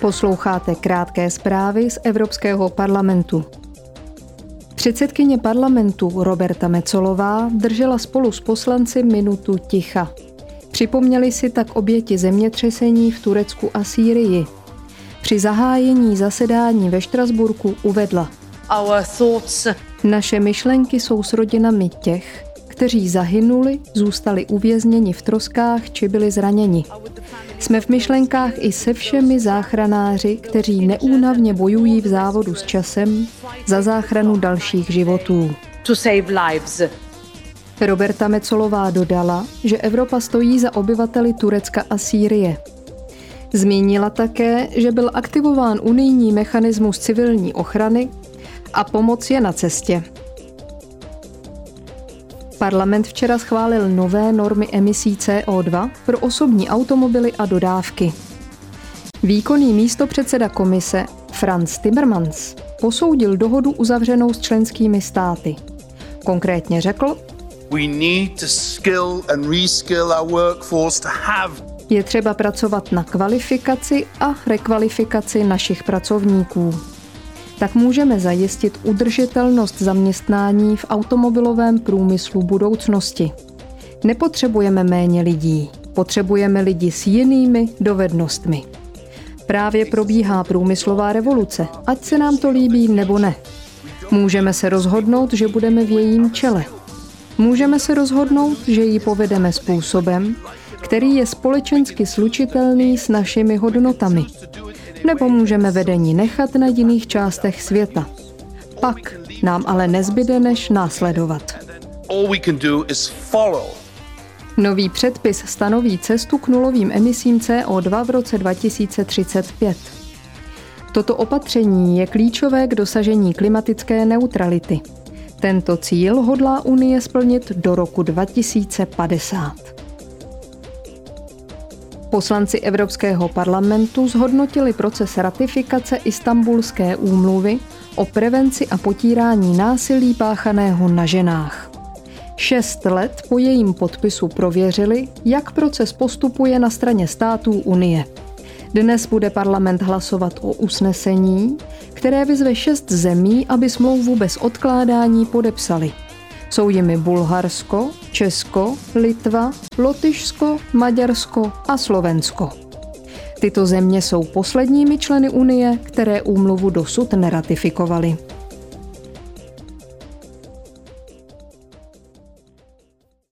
Posloucháte krátké zprávy z Evropského parlamentu. Předsedkyně parlamentu Roberta Mecolová držela spolu s poslanci minutu ticha. Připomněli si tak oběti zemětřesení v Turecku a Sýrii. Při zahájení zasedání ve Štrasburku uvedla. Naše myšlenky jsou s rodinami těch, kteří zahynuli, zůstali uvězněni v troskách či byli zraněni. Jsme v myšlenkách i se všemi záchranáři, kteří neúnavně bojují v závodu s časem za záchranu dalších životů. To save lives. Roberta Mecolová dodala, že Evropa stojí za obyvateli Turecka a Sýrie. Zmínila také, že byl aktivován unijní mechanismus civilní ochrany a pomoc je na cestě. Parlament včera schválil nové normy emisí CO2 pro osobní automobily a dodávky. Výkonný místopředseda komise Franz Timmermans posoudil dohodu uzavřenou s členskými státy. Konkrétně řekl, je třeba pracovat na kvalifikaci a rekvalifikaci našich pracovníků tak můžeme zajistit udržitelnost zaměstnání v automobilovém průmyslu budoucnosti. Nepotřebujeme méně lidí, potřebujeme lidi s jinými dovednostmi. Právě probíhá průmyslová revoluce, ať se nám to líbí nebo ne. Můžeme se rozhodnout, že budeme v jejím čele. Můžeme se rozhodnout, že ji povedeme způsobem, který je společensky slučitelný s našimi hodnotami nebo můžeme vedení nechat na jiných částech světa. Pak nám ale nezbyde než následovat. Nový předpis stanoví cestu k nulovým emisím CO2 v roce 2035. Toto opatření je klíčové k dosažení klimatické neutrality. Tento cíl hodlá Unie splnit do roku 2050. Poslanci Evropského parlamentu zhodnotili proces ratifikace Istanbulské úmluvy o prevenci a potírání násilí páchaného na ženách. Šest let po jejím podpisu prověřili, jak proces postupuje na straně států Unie. Dnes bude parlament hlasovat o usnesení, které vyzve šest zemí, aby smlouvu bez odkládání podepsali. Jsou jimi Bulharsko, Česko, Litva, Lotyšsko, Maďarsko a Slovensko. Tyto země jsou posledními členy Unie, které úmluvu dosud neratifikovaly.